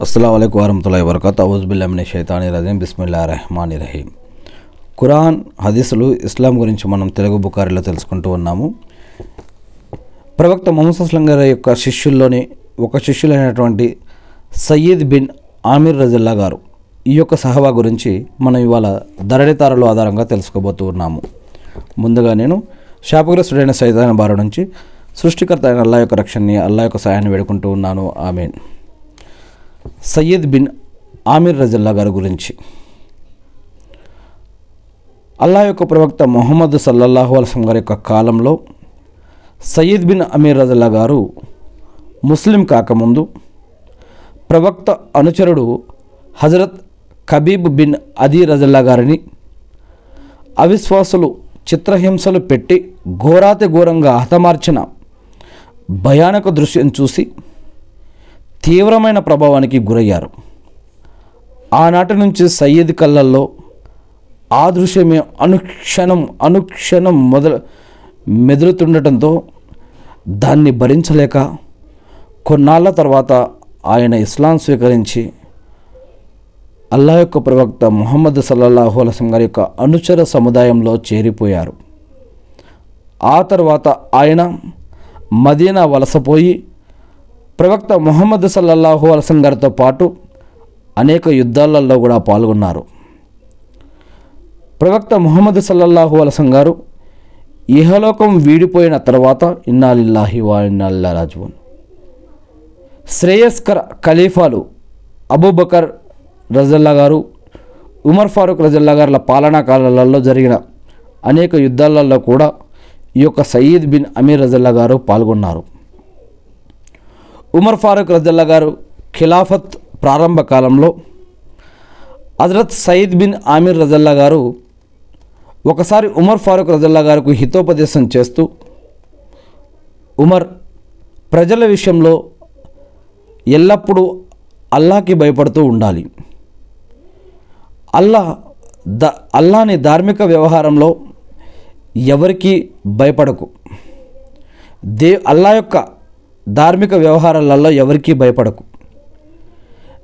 అస్సలం అయికు వరహతుల్లా వరకత్ అవుజుబుల్లామిని షైతాని రజీం. బిస్మిల్లా రెహమాని రహీం. ఖురాన్ హదీసులు ఇస్లాం గురించి మనం తెలుగు బుకారిలో తెలుసుకుంటూ ఉన్నాము. ప్రవక్త మొహమ్మద్ అస్లం గారి యొక్క శిష్యుల్లోని ఒక శిష్యులైనటువంటి సయ్యద్ బిన్ ఆమిర్ రజల్లా గారు ఈ యొక్క సహవా గురించి మనం ఇవాళ ధరణితారలు ఆధారంగా తెలుసుకోబోతూ ఉన్నాము. ముందుగా నేను శాపగ్రస్తుడైన సైతాన బారు నుంచి సృష్టికర్త అయిన అల్లా యొక్క రక్షణని అల్లా యొక్క సహాయాన్ని వేడుకుంటూ ఉన్నాను. ఆమెన్. సయ్యద్ బిన్ ఆమిర్ రజల్లా గారి గురించి. అల్లా యొక్క ప్రవక్త మొహమ్మద్ సల్లల్లాహు అలసం గారి యొక్క కాలంలో సయ్యద్ బిన్ అమీర్ రజల్లా గారు ముస్లిం కాకముందు ప్రవక్త అనుచరుడు హజరత్ కబీబ్ బిన్ అదీ రజల్లా గారిని అవిశ్వాసులు చిత్రహింసలు పెట్టి ఘోరాతి ఘోరంగా హతమార్చిన భయానక దృశ్యం చూసి తీవ్రమైన ప్రభావానికి గురయ్యారు. ఆనాటి నుంచి సయ్యద్ కళ్ళల్లో ఆ దృశ్యమే అనుక్షణం అనుక్షణం మొదలు మెదులుతుండటంతో దాన్ని భరించలేక కొన్నాళ్ళ తర్వాత ఆయన ఇస్లాం స్వీకరించి అల్లా యొక్క ప్రవక్త ముహమ్మద్ సల్లల్లాహు అలసం గారి యొక్క అనుచర సముదాయంలో చేరిపోయారు. ఆ తర్వాత ఆయన మదీనా వలసపోయి ప్రవక్త ముహమ్మద్ సల్లల్లాహు అలసం గారితో పాటు అనేక యుద్ధాలలో కూడా పాల్గొన్నారు. ప్రవక్త ముహమ్మద్ సల్లల్లాహు అలసం గారు ఇహలోకం వీడిపోయిన తర్వాత ఇన్నాలిల్లాహి వా ఇన్నాల్లా రాజువన్. శ్రేయస్కర ఖలీఫాలు అబూబకర్ రజల్లా గారు ఉమర్ ఫారూక్ రజల్లా గారుల పాలనా కాలాలలో జరిగిన అనేక యుద్ధాలలో కూడా ఈ యొక్క సయీద్ బిన్ అమీర్ రజల్లా గారు పాల్గొన్నారు. ఉమర్ ఫారూక్ రజల్లా గారు ఖిలాఫత్ ప్రారంభ కాలంలో హజరత్ సయీద్ బిన్ ఆమీర్ రజల్లా గారు ఒకసారి ఉమర్ ఫారూక్ రజల్లా గారికి హితోపదేశం చేస్తూ ఉమర్ ప్రజల విషయంలో ఎల్లప్పుడూ అల్లాకి భయపడుతూ ఉండాలి. అల్లా ద అల్లాని ధార్మిక వ్యవహారంలో ఎవరికి భయపడకు. దే అల్లా యొక్క ధార్మిక వ్యవహారాలలో ఎవరికీ భయపడకు.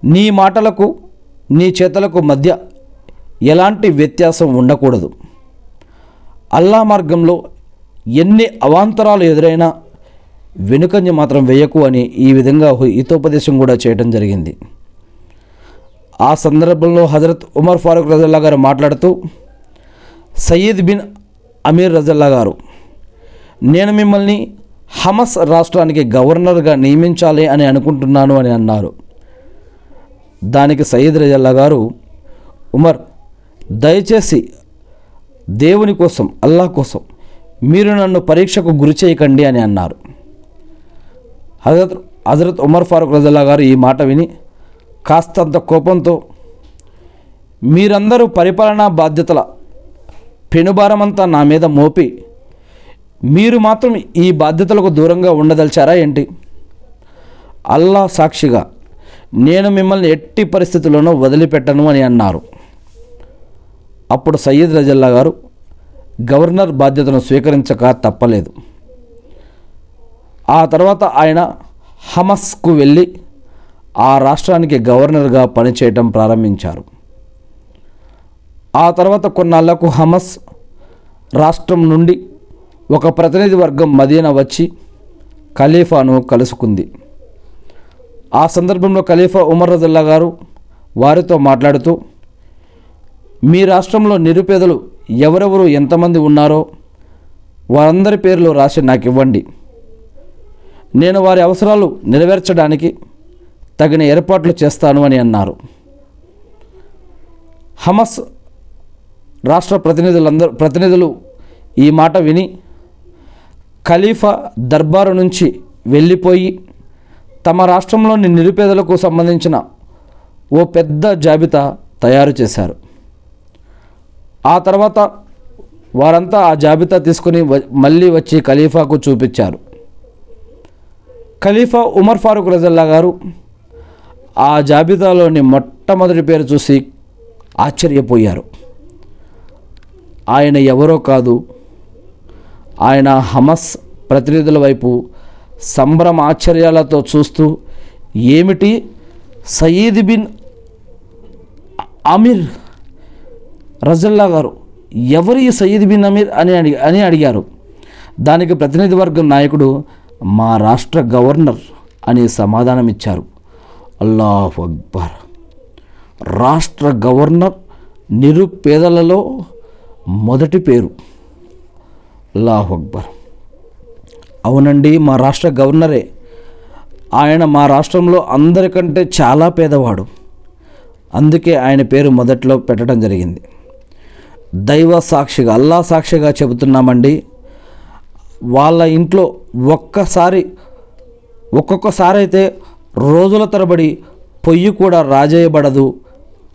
నీ మాటలకు నీ చేతలకు మధ్య ఎలాంటి వ్యత్యాసం ఉండకూడదు. అల్లా మార్గంలో ఎన్ని అవాంతరాలు ఎదురైనా వెనుకంజ మాత్రం వేయకు అని ఈ విధంగా హితోపదేశం కూడా చేయడం జరిగింది. ఆ సందర్భంలో హజరత్ ఉమర్ ఫారూక్ రజల్లా గారు మాట్లాడుతూ సయ్యద్ బిన్ అమీర్ రజల్లా గారు నేను మిమ్మల్ని హమస్ రాష్ట్రానికి గవర్నర్గా నియమించాలి అని అనుకుంటున్నాను అని అన్నారు. దానికి సయ్యద్ రజల్లా గారు ఉమర్ దయచేసి దేవుని కోసం అల్లా కోసం మీరు నన్ను పరీక్షకు గురి చేయకండి అని అన్నారు. హజరత్ హజరత్ ఉమర్ ఫారూక్ రజల్లా గారు ఈ మాట విని కాస్తంత కోపంతో మీరందరూ పరిపాలనా బాధ్యతల పెనుభారమంతా నా మీద మోపి మీరు మాత్రం ఈ బాధ్యతలకు దూరంగా ఉండదలిచారా ఏంటి? అల్లా సాక్షిగా నేను మిమ్మల్ని ఎట్టి పరిస్థితుల్లోనూ వదిలిపెట్టను అని అన్నారు. అప్పుడు సయ్యద్ రజల్లా గారు గవర్నర్ బాధ్యతను స్వీకరించక తప్పలేదు. ఆ తర్వాత ఆయన హమస్కు వెళ్ళి ఆ రాష్ట్రానికి గవర్నర్గా పనిచేయటం ప్రారంభించారు. ఆ తర్వాత కొన్నాళ్ళకు హమస్ రాష్ట్రం నుండి ఒక ప్రతినిధి వర్గం మదీనా వచ్చి ఖలీఫాను కలుసుకుంది. ఆ సందర్భంలో ఖలీఫా ఉమర్ రజల్లా గారు వారితో మాట్లాడుతూ మీ రాష్ట్రంలో నిరుపేదలు ఎవరెవరు ఎంతమంది ఉన్నారో వారందరి పేర్లు రాసి నాకు ఇవ్వండి. నేను వారి అవసరాలు నెరవేర్చడానికి తగిన ఏర్పాట్లు చేస్తాను అని అన్నారు. హమస్ రాష్ట్ర ప్రతినిధులందరూ ప్రతినిధులు ఈ మాట విని ఖలీఫా దర్బారు నుంచి వెళ్ళిపోయి తమ రాష్ట్రంలోని నిరుపేదలకు సంబంధించిన ఓ పెద్ద జాబితా తయారు చేశారు. ఆ తర్వాత వారంతా ఆ జాబితా తీసుకుని వ- మళ్ళీ వచ్చి ఖలీఫాకు చూపించారు. ఖలీఫా ఉమర్ ఫారూక్ రజల్లా గారు ఆ జాబితాలోని మొట్టమొదటి పేరు చూసి ఆశ్చర్యపోయారు. ఆయన ఎవరో కాదు ఆయన హమస్ ప్రతినిధుల వైపు సంభ్రమ ఆశ్చర్యాలతో చూస్తూ ఏమిటి సయీద్ బిన్ అమీర్ రజల్లా గారు? ఎవరు ఈ సయీద్ బిన్ అమీర్ అని అడిగి అని అడిగారు. దానికి ప్రతినిధి వర్గం నాయకుడు మా రాష్ట్ర గవర్నర్ అని సమాధానం ఇచ్చారు అల్లాహ్ అక్బర్. రాష్ట్ర గవర్నర్ నిరుపేదలలో మొదటి పేరు. అల్లాహ్ అక్బర్. అవునండి మా రాష్ట్ర గవర్నరే. ఆయన మా రాష్ట్రంలో అందరికంటే చాలా పేదవాడు. అందుకే ఆయన పేరు మొదట్లో పెట్టడం జరిగింది. దైవ సాక్షిగా అల్లా సాక్షిగా చెబుతున్నామండి. వాళ్ళ ఇంట్లో ఒక్కసారి ఒక్కొక్కసారి అయితే రోజుల తరబడి పొయ్యి కూడా రాజేయబడదు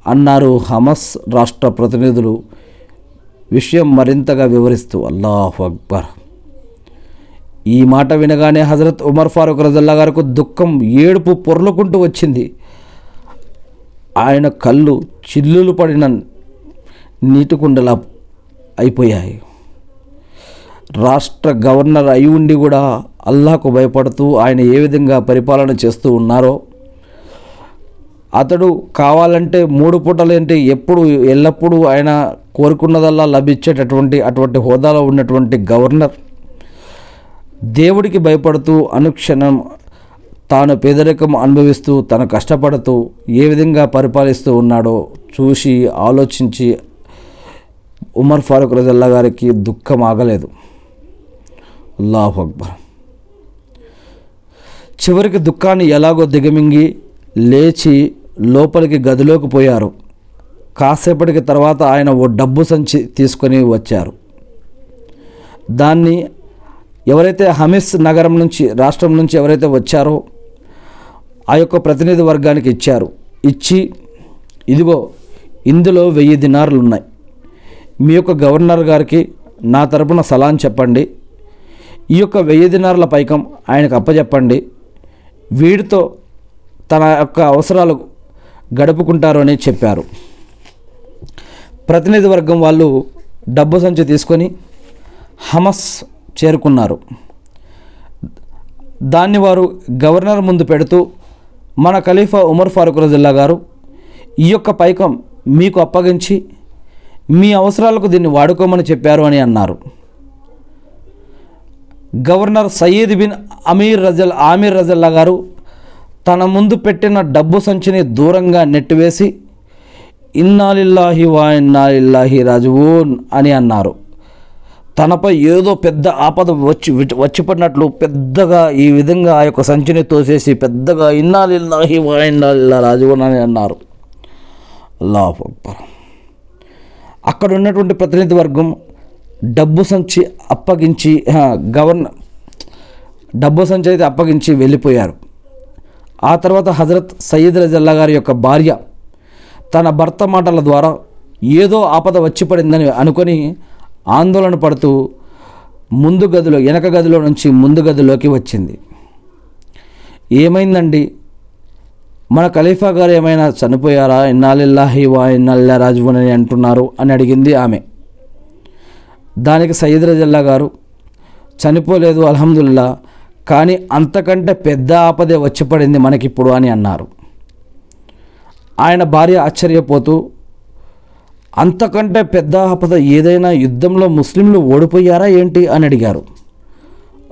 అన్నారు హమస్ రాష్ట్ర ప్రతినిధులు. విషయం మరింతగా వివరిస్తూ అల్లాహ్ అక్బర్. ఈ మాట వినగానే హజరత్ ఉమర్ ఫారూక్ రజల్లా గారికి దుఃఖం ఏడుపు పొర్లుకుంటూ వచ్చింది. ఆయన కళ్ళు చిల్లులు పడిన నీటి కుండలా అయిపోయాయి. రాష్ట్ర గవర్నర్ అయి ఉండి కూడా అల్లాకు భయపడుతూ ఆయన ఏ విధంగా పరిపాలన చేస్తూ ఉన్నారో అతడు కావాలంటే మూడు పూటలు ఏంటి ఎప్పుడు ఎల్లప్పుడూ ఆయన కోరుకున్నదల్లా లభించేటటువంటి అటువంటి హోదాలో ఉన్నటువంటి గవర్నర్. దేవుడికి భయపడుతూ అనుక్షణం తాను పేదరికం అనుభవిస్తూ తను కష్టపడుతూ ఏ విధంగా పరిపాలిస్తూ ఉన్నాడో చూసి ఆలోచించి ఉమర్ ఫారూక్ రజల్లా గారికి దుఃఖం ఆగలేదు. అల్లాహ్ అక్బర్. చివరికి దుఃఖాన్ని ఎలాగో దిగమింగి లేచి లోపలికి గదిలోకి పోయారు. కాసేపటికి తర్వాత ఆయన ఓ డబ్బు సంచి తీసుకొని వచ్చారు. దాన్ని ఎవరైతే హమిస్ నగరం నుంచి రాష్ట్రం నుంచి ఎవరైతే వచ్చారో ఆ యొక్క ప్రతినిధి వర్గానికి ఇచ్చారు. ఇచ్చి ఇదిగో ఇందులో వెయ్యి దినారులు ఉన్నాయి మీ యొక్క గవర్నర్ గారికి నా తరపున సలాం చెప్పండి. ఈ యొక్క వెయ్యి దినారుల పైకం ఆయనకు అప్పచెప్పండి వీడితో తన యొక్క అవసరాలు గడుపుకుంటారు అని చెప్పారు. ప్రతినిధి వర్గం వాళ్ళు డబ్బు సంచి తీసుకొని హమస్ చేరుకున్నారు. దాన్ని వారు గవర్నర్ ముందు పెడుతూ మన ఖలీఫా ఉమర్ ఫారూక్ రజిల్లా గారు ఈ యొక్క పైకం మీకు అప్పగించి మీ అవసరాలకు దీన్ని వాడుకోమని చెప్పారు అని అన్నారు. Governor Saeed bin Amir Rajal Amir రజల్లా గారు తన ముందు పెట్టిన డబ్బు సంచిని దూరంగా నెట్టివేసి ఇన్నాలిల్లాహి వా ఇన్నాలిల్లాహి రాజువూన్ అని అన్నారు. తనపై ఏదో పెద్ద ఆపద వచ్చి వచ్చిపడినట్లు పెద్దగా ఈ విధంగా ఆ యొక్క సంచిని తోసేసి పెద్దగా ఇన్నాలిల్లాహి వా ఇన్నాలిల్లా రాజువూన్ అని అన్నారు. అల్లాహ్ అక్బర్. అక్కడ ఉన్నటువంటి ప్రతినిధి వర్గం డబ్బు సంచి అప్పగించి గవర్నర్ డబ్బు సంచి అయితే అప్పగించి వెళ్ళిపోయారు. ఆ తర్వాత హజరత్ సయ్యద్ రజల్లా గారి యొక్క భార్య తన భర్త మాటల ద్వారా ఏదో ఆపద వచ్చి పడిందని అనుకొని ఆందోళన పడుతూ ముందు గదిలో వెనక గదిలో నుంచి ముందు గదిలోకి వచ్చింది. ఏమైందండి? మన ఖలీఫా గారు ఏమైనా చనిపోయారా? ఇన్నాళ్ళిల్లాహి వా ఇన్నాళ్ళ రాజువన్ అని అంటున్నారు అని అడిగింది ఆమె. దానికి సయ్యద్ రజల్లా గారు చనిపోలేదు అల్హమ్దుల్లా కానీ అంతకంటే పెద్ద ఆపదే వచ్చి పడింది మనకిప్పుడు అని అన్నారు. ఆయన భార్య ఆశ్చర్యపోతూ అంతకంటే పెద్ద ఆపద ఏదైనా యుద్ధంలో ముస్లింలు ఓడిపోయారా ఏంటి అని అడిగారు.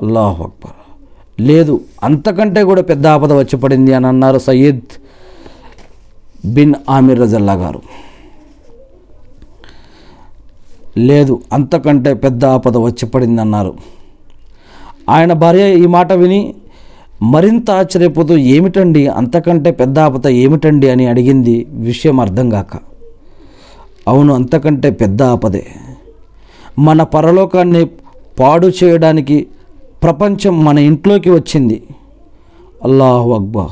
అల్లాహ్ అక్బర్. లేదు అంతకంటే కూడా పెద్ద ఆపద వచ్చి పడింది అని అన్నారు సయ్యద్ బిన్ ఆమిర్ రజల్లా గారు. లేదు అంతకంటే పెద్ద ఆపద వచ్చి పడింది అన్నారు. ఆయన భార్య ఈ మాట విని మరింత ఆశ్చర్యపోతూ ఏమిటండి? అంతకంటే పెద్ద ఆపద ఏమిటండి? అని అడిగింది. విషయం అర్థం కాక అవును అంతకంటే పెద్ద ఆపదే. మన పరలోకాన్ని పాడు చేయడానికి ప్రపంచం మన ఇంట్లోకి వచ్చింది. అల్లాహు అక్బా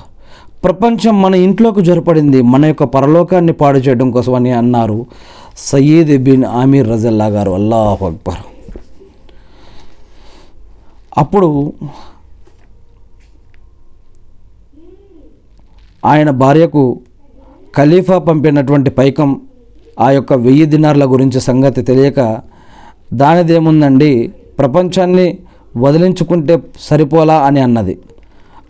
ప్రపంచం మన ఇంట్లోకి జొరపడింది మన యొక్క పరలోకాన్ని పాడు చేయడం కోసం అని అన్నారు సయ్యద్ బిన్ ఆమీర్ రజల్లా గారు. అల్లాహు అక్బర్ అప్పుడు ఆయన భార్యకు ఖలీఫా పంపినటువంటి పైకం ఆ యొక్క వెయ్యి దినార్ల గురించి సంగతి తెలియక దానిదేముందండి ప్రపంచాన్ని వదిలించుకుంటే సరిపోలా అని అన్నది.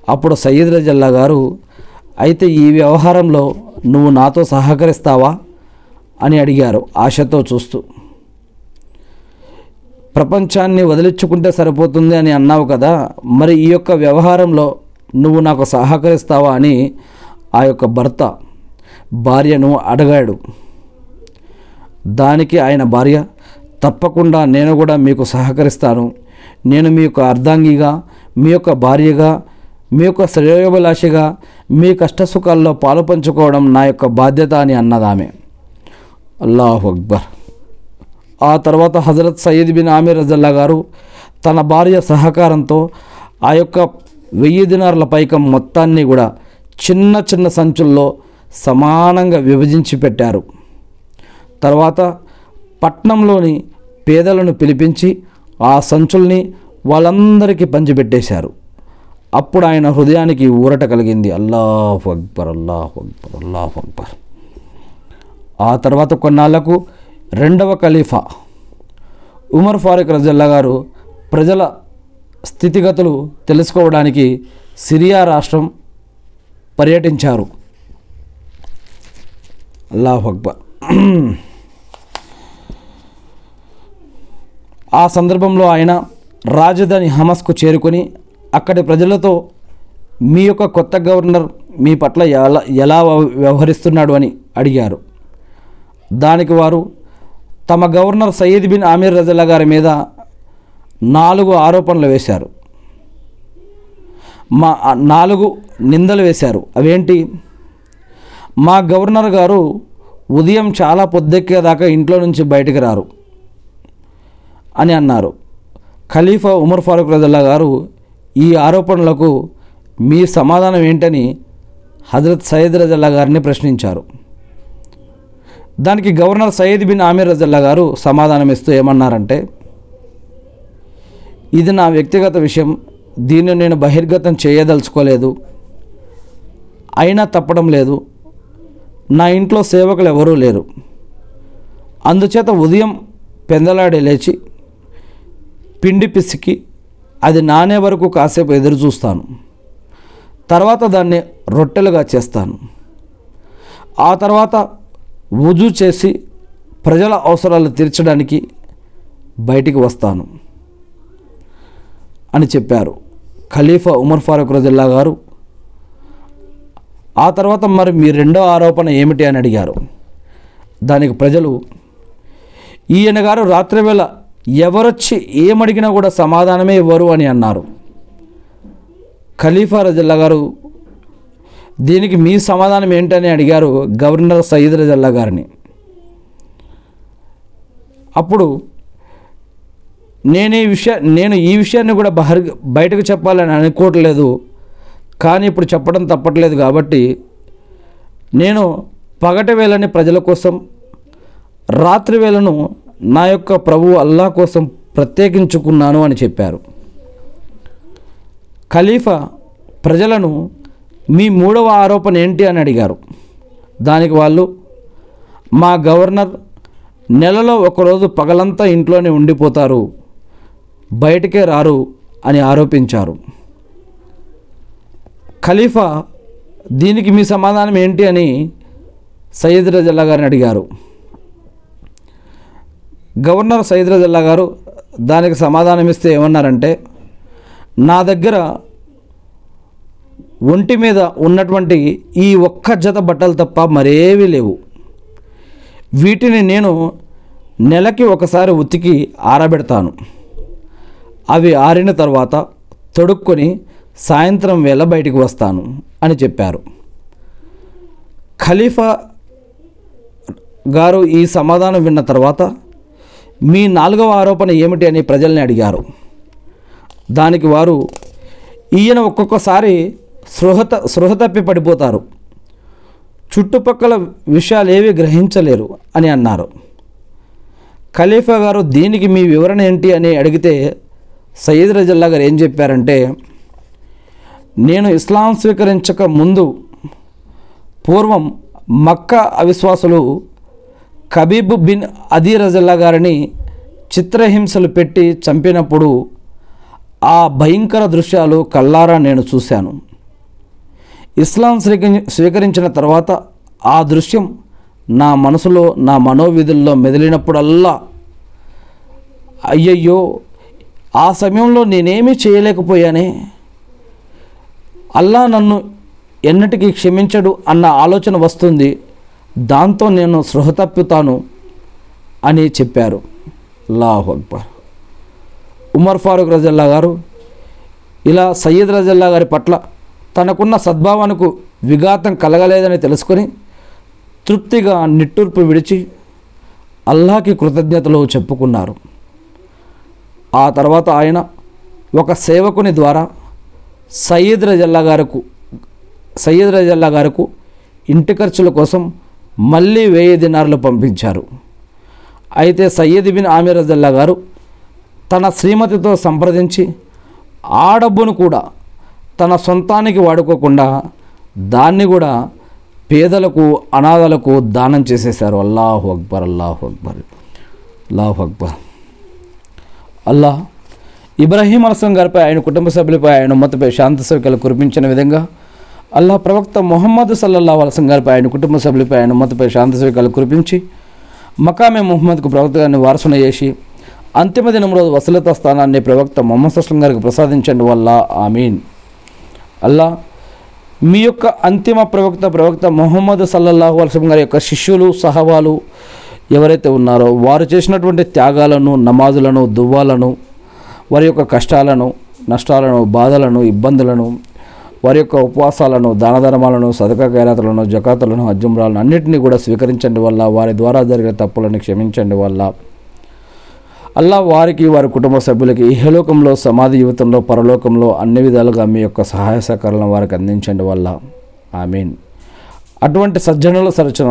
అప్పుడు సయ్యద్ రజల్లా గారు అయితే ఈ వ్యవహారంలో నువ్వు నాతో సహకరిస్తావా? అని అడిగారు ఆశతో చూస్తూ. ప్రపంచాన్ని వదిలించుకుంటే సరిపోతుంది అని అన్నావు కదా మరి ఈ యొక్క వ్యవహారంలో నువ్వు నాకు సహకరిస్తావా అని ఆ యొక్క భర్త భార్యను అడగాడు. దానికి ఆయన భార్య తప్పకుండా నేను కూడా మీకు సహకరిస్తాను. నేను మీ యొక్క అర్ధాంగిగా మీ యొక్క భార్యగా మీ యొక్క శ్రేయోభిలాషిగా మీ కష్టసుఖాల్లో పాలు పంచుకోవడం నా యొక్క బాధ్యత అని అన్నదామె అల్లాహు అక్బర్. ఆ తర్వాత హజరత్ సయ్యద్ బిన్ ఆమీర్ రజల్లా గారు తన భార్య సహకారంతో ఆ యొక్క వెయ్యి దినార్ల పైకం మొత్తాన్ని కూడా చిన్న చిన్న సంచుల్లో సమానంగా విభజించి పెట్టారు. తర్వాత పట్నంలోని పేదలను పిలిపించి ఆ సంచుల్ని వాళ్ళందరికీ పంచిపెట్టేశారు. అప్పుడు ఆయన హృదయానికి ఊరట కలిగింది. అల్లాహ్ అక్బర్ అల్లాహ్ అక్బర్ అల్లాహ్ అక్బర్. ఆ తర్వాత కొన్నాళ్ళకు రెండవ ఖలీఫా ఉమర్ ఫారూక్ రజల్లా గారు ప్రజల స్థితిగతులు తెలుసుకోవడానికి సిరియా రాష్ట్రం పర్యటించారు. అల్లాహ్ అక్బర్. ఆ సందర్భంలో ఆయన రాజధాని హమస్కు చేరుకొని అక్కడి ప్రజలతో మీ యొక్క కొత్త గవర్నర్ మీ పట్ల ఎలా ఎలా వ్యవహరిస్తున్నాడు అని అడిగారు. దానికి వారు తమ గవర్నర్ సయ్యద్ బిన్ ఆమీర్ రజల్లా గారి మీద నాలుగు ఆరోపణలు వేశారు. మా నాలుగు నిందలు వేశారు. అవేంటి? మా గవర్నర్ గారు ఉదయం చాలా పొద్దెక్కేదాకా ఇంట్లో నుంచి బయటికి రారు అని అన్నారు. ఖలీఫా ఉమర్ ఫారూక్ రజల్లా గారు ఈ ఆరోపణలకు మీ సమాధానం ఏంటని హజరత్ సయ్యద్ రజల్లా గారిని ప్రశ్నించారు. దానికి గవర్నర్ సయ్యద్ బిన్ ఆమీర్ రజల్లా గారు సమాధానం ఇస్తూ ఏమన్నారంటే ఇది నా వ్యక్తిగత విషయం. దీన్ని నేను బహిర్గతం చేయదలుచుకోలేదు. అయినా తప్పడం లేదు. నా ఇంట్లో సేవకులు ఎవరూ లేరు. అందుచేత ఉదయం పెందలాడే లేచి పిండి పిసికి అది నానే వరకు కాసేపు ఎదురు చూస్తాను తర్వాత దాన్ని రొట్టెలుగా చేస్తాను. ఆ తర్వాత వుజు చేసి ప్రజల అవసరాలు తీర్చడానికి బయటికి వస్తాను అని చెప్పారు. ఖలీఫా ఉమర్ ఫారూక్ రజిల్లా గారు. ఆ తర్వాత మరి మీ రెండో ఆరోపణ ఏమిటి అని అడిగారు. దానికి ప్రజలు ఈయన గారు రాత్రివేళ ఎవరొచ్చి ఏమడిగినా కూడా సమాధానమే ఇవ్వరు అని అన్నారు. ఖలీఫా రజిల్లా గారు దీనికి మీ సమాధానం ఏంటని అడిగారు గవర్నర్ సయీద్ రజల్లా గారిని. అప్పుడు నేను ఈ విషయ నేను ఈ విషయాన్ని కూడా బహర్ బయటకు చెప్పాలని అనుకోవట్లేదు. కానీ ఇప్పుడు చెప్పడం తప్పట్లేదు కాబట్టి నేను పగటి వేళని ప్రజల కోసం రాత్రి వేళను నా యొక్క ప్రభు అల్లా కోసం ప్రత్యేకించుకున్నాను అని చెప్పారు. ఖలీఫా ప్రజలను మీ మూడవ ఆరోపణ ఏంటి అని అడిగారు. దానికి వాళ్ళు మా గవర్నర్ నెలలో ఒకరోజు పగలంతా ఇంట్లోనే ఉండిపోతారు బయటికే రారు అని ఆరోపించారు. ఖలీఫా దీనికి మీ సమాధానం ఏంటి అని సయ్యద్ రజల్లా గారిని అడిగారు. గవర్నర్ సయ్యద్ రజల్లా గారు దానికి సమాధానం ఇస్తే ఏమన్నారంటే నా దగ్గర ఒంటి మీద ఉన్నటువంటి ఈ ఒక్క జత బట్టలు తప్ప మరేవి లేవు. వీటిని నేను నెలకి ఒకసారి ఉతికి ఆరబెడతాను. అవి ఆరిన తర్వాత తొడుక్కొని సాయంత్రం వేళ బయటికి వస్తాను అని చెప్పారు. ఖలీఫా గారు ఈ సమాధానం విన్న తర్వాత మీ నాలుగవ ఆరోపణ ఏమిటి అని ప్రజల్ని అడిగారు. దానికి వారు ఈయన ఒక్కొక్కసారి సృహత సృహ తప్పి పడిపోతారు. చుట్టుపక్కల విషయాలు ఏవి గ్రహించలేరు అని అన్నారు. ఖలీఫా గారు దీనికి మీ వివరణ ఏంటి? అని అడిగితే సయ్యద్ రజల్లా గారు ఏం చెప్పారంటే నేను ఇస్లాం స్వీకరించక ముందు పూర్వం మక్కా అవిశ్వాసులు కబీబ్ బిన్ అదీ రజల్లా గారిని చిత్రహింసలు పెట్టి చంపినప్పుడు ఆ భయంకర దృశ్యాలు కల్లారా నేను చూశాను. ఇస్లాం స్వీకరించిన తర్వాత ఆ దృశ్యం నా మనసులో నా మనోవిధుల్లో మెదిలినప్పుడల్లా అయ్యయ్యో ఆ సమయంలో నేనేమీ చేయలేకపోయానే? అల్లా నన్ను ఎన్నటికీ క్షమించడు అన్న ఆలోచన వస్తుంది. దాంతో నేను సృహ తప్పుతాను అని చెప్పారు. అల్లాహు అక్బర్. ఉమర్ ఫారూక్ రజల్లా గారు ఇలా సయ్యద్ రజల్లా గారి పట్ల తనకున్న సద్భావనకు విఘాతం కలగలేదని తెలుసుకొని తృప్తిగా నిట్టూర్పు విడిచి అల్లాకి కృతజ్ఞతలు చెప్పుకున్నారు. ఆ తర్వాత ఆయన ఒక సేవకుని ద్వారా సయ్యద్ రజల్లా గారుకు సయ్యద్ రజల్లా గారుకు ఇంటి ఖర్చుల కోసం మళ్ళీ వెయ్యి దినారులు పంపించారు. అయితే సయ్యద్ బిన్ ఆమీర్ రజల్లా గారు తన శ్రీమతితో సంప్రదించి ఆ డబ్బును కూడా తన సొంతానికి వాడుకోకుండా దాన్ని కూడా పేదలకు అనాథలకు దానం చేసేశారు. అల్లాహు అక్బర్ అల్లాహు అక్బర్ అల్లాహు అక్బర్. అల్లా ఇబ్రాహీం అలసం గారిపై ఆయన కుటుంబ సభ్యులపై ఆయన ఉమ్మతపై శాంతి సౌకర్యాలు కురిపించిన విధంగా అల్లా ప్రవక్త మొహమ్మద్ సల్లల్లా అలసం గారిపై ఆయన కుటుంబ సభ్యులపై ఆయన ఉమ్మతపై శాంతి సౌకర్యాలు కురిపించి మకామే ముహమ్మద్కు ప్రవక్త గారిని వారసున చేసి అంతిమ దినంలో వసలత స్థానాన్ని ప్రవక్త మొహమ్మద్ అస్లం గారికి ప్రసాదించండి. వల్ల ఆమీన్. అల్లా మీ యొక్క అంతిమ ప్రవక్త ప్రవక్త మొహమ్మద్ సల్లల్లాహు అల్సం గారి యొక్క శిష్యులు సహవాలు ఎవరైతే ఉన్నారో వారు చేసినటువంటి త్యాగాలను నమాజులను దువ్వాలను వారి యొక్క కష్టాలను నష్టాలను బాధలను ఇబ్బందులను వారి యొక్క ఉపవాసాలను దాన ధర్మాలను సదక ఖైరాతులను జకాతులను అజుమ్రాలను అన్నింటినీ కూడా స్వీకరించండి వల్ల వారి ద్వారా జరిగే తప్పులను క్షమించండి వల్ల అల్లా వారికి వారి కుటుంబ సభ్యులకి ఇహలోకంలో సమాధి జీవితంలో పరలోకంలో అన్ని విధాలుగా మీ యొక్క సహాయ సహకారాలను వారికి అందించండి వల్ల. ఐ మీన్ అటువంటి సజ్జనుల సరచన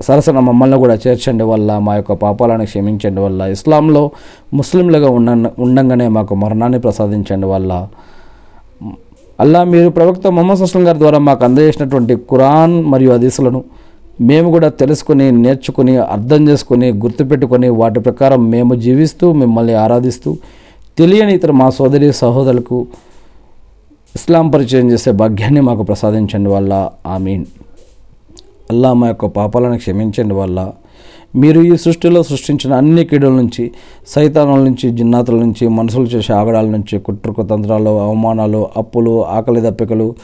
సరసన మమ్మల్ని కూడా చేర్చండి వల్ల మా యొక్క పాపాలను క్షమించండి వల్ల ఇస్లాంలో ముస్లింలుగా ఉండ ఉండంగానే మాకు మరణాన్ని ప్రసాదించండి వల్ల. అల్లా మీరు ప్రవక్త మొహమ్మద్ అస్లం గారి ద్వారా మాకు అందజేసినటువంటి ఖురాన్ మరియు అదీసులను మేము కూడా తెలుసుకుని నేర్చుకుని అర్థం చేసుకుని గుర్తుపెట్టుకొని వాటి ప్రకారం మేము జీవిస్తూ మిమ్మల్ని ఆరాధిస్తూ తెలియని ఇతర మా సోదరి సహోదరులకు ఇస్లాం పరిచయం చేసే భాగ్యాన్ని మాకు ప్రసాదించండి వల్ల. ఆమీన్. అల్లా మా యొక్క పాపాలను క్షమించండి వల్ల. మీరు ఈ సృష్టిలో సృష్టించిన అన్ని కీడుల నుంచి సైతానాల నుంచి జిన్నాతుల నుంచి మనుషులు చేసే ఆగడాల నుంచి కుట్ర కుతంత్రాలు అవమానాలు అప్పులు ఆకలి దప్పికలు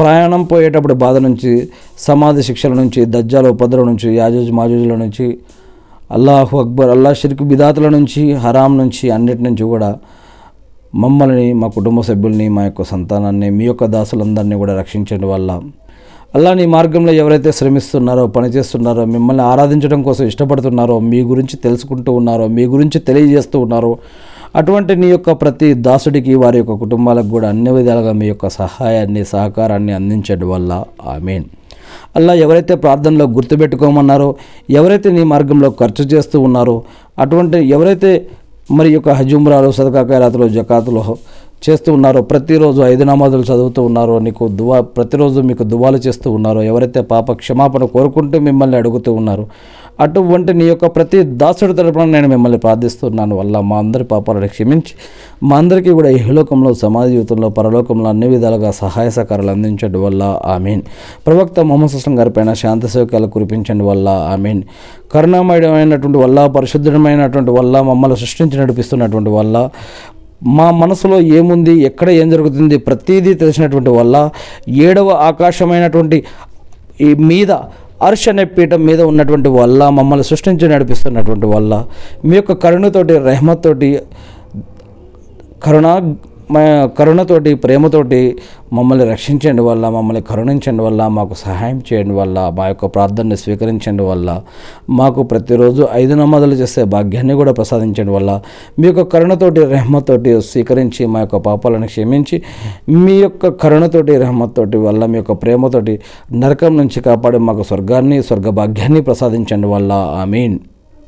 ప్రయాణం పోయేటప్పుడు బాధ నుంచి సమాధి శిక్షల నుంచి దజ్జాల ఉపద్రవం నుంచి యాజూజ్ మాజూజుల నుంచి అల్లాహు అక్బర్ అల్లా షిర్క్ బిదాతుల నుంచి హరాం నుంచి అన్నిటి నుంచి కూడా మమ్మల్ని మా కుటుంబ సభ్యుల్ని మా యొక్క సంతానాన్ని మీ యొక్క దాసులందరినీ కూడా రక్షించండి వల్ల. అల్లా నీ మార్గంలో ఎవరైతే శ్రమిస్తున్నారో పనిచేస్తున్నారో మిమ్మల్ని ఆరాధించడం కోసం ఇష్టపడుతున్నారో మీ గురించి తెలుసుకుంటూ ఉన్నారో మీ గురించి తెలియజేస్తూ ఉన్నారో అటువంటి నీ యొక్క ప్రతి దాసుడికి వారి యొక్క కుటుంబాలకు కూడా అన్ని విధాలుగా మీ యొక్క సహాయాన్ని సహకారాన్ని అందించడం వల్ల. ఆమెన్. అలా ఎవరైతే ప్రార్థనలో గుర్తుపెట్టుకోమన్నారో ఎవరైతే నీ మార్గంలో ఖర్చు చేస్తూ ఉన్నారో అటువంటి ఎవరైతే మరి యొక్క హజుమ్రాలు సదకా ఖైరాతులు జకాతులు చేస్తూ ఉన్నారో ప్రతిరోజు ఐదు నమాజులు చదువుతూ ఉన్నారో నీకు దువా ప్రతిరోజు మీకు దువాలు చేస్తూ ఉన్నారో ఎవరైతే పాప క్షమాపణ కోరుకుంటూ మిమ్మల్ని అడుగుతూ ఉన్నారో అటువంటి నీ యొక్క ప్రతి దాసుడి తరపున నేను మిమ్మల్ని ప్రార్థిస్తున్నాను. వల్ల మా అందరి పాపాలను క్షమించి మా అందరికీ కూడా ఇహలోకంలో సమాజ జీవితంలో పరలోకంలో అన్ని విధాలుగా సహాయ సహకారాలు అందించడం వల్ల. ఆమెన్. ప్రవక్త మొహమ్మద్ సుస్లం గారిపైన శాంత సౌక్యాలు కురిపించండి వల్ల. ఆమెన్. కరుణామయమైనటువంటి వల్ల పరిశుద్ధమైనటువంటి వల్ల మమ్మల్ని సృష్టించి నడిపిస్తున్నటువంటి వల్ల మా మనసులో ఏముంది ఎక్కడ ఏం జరుగుతుంది ప్రతిదీ తెలిసినటువంటి వల్ల ఏడవ ఆకాశమైనటువంటి ఈ మీద అర్ష్ అనే పీఠం మీద ఉన్నటువంటి వల్ల మమ్మల్ని సృష్టించి నడిపిస్తున్నటువంటి వల్ల మీ యొక్క కరుణతోటి రెహమతోటి కరుణ మా కరుణతోటి ప్రేమతోటి మమ్మల్ని రక్షించండి వల్ల మమ్మల్ని కరుణించండి వల్ల మాకు సహాయం చేయండి వల్ల మా యొక్క ప్రార్థనని స్వీకరించండి వల్ల మాకు ప్రతిరోజు ఐదు నమాజులు చేసే భాగ్యాన్ని కూడా ప్రసాదించండి వల్ల మీ యొక్క కరుణతోటి రెహమతోటి స్వీకరించి మా యొక్క పాపాలను క్షమించి మీ యొక్క కరుణతోటి రెహమతోటి వల్ల మీ యొక్క ప్రేమతోటి నరకం నుంచి కాపాడి మాకు స్వర్గాన్ని స్వర్గ భాగ్యాన్ని ప్రసాదించండి వల్ల. I mean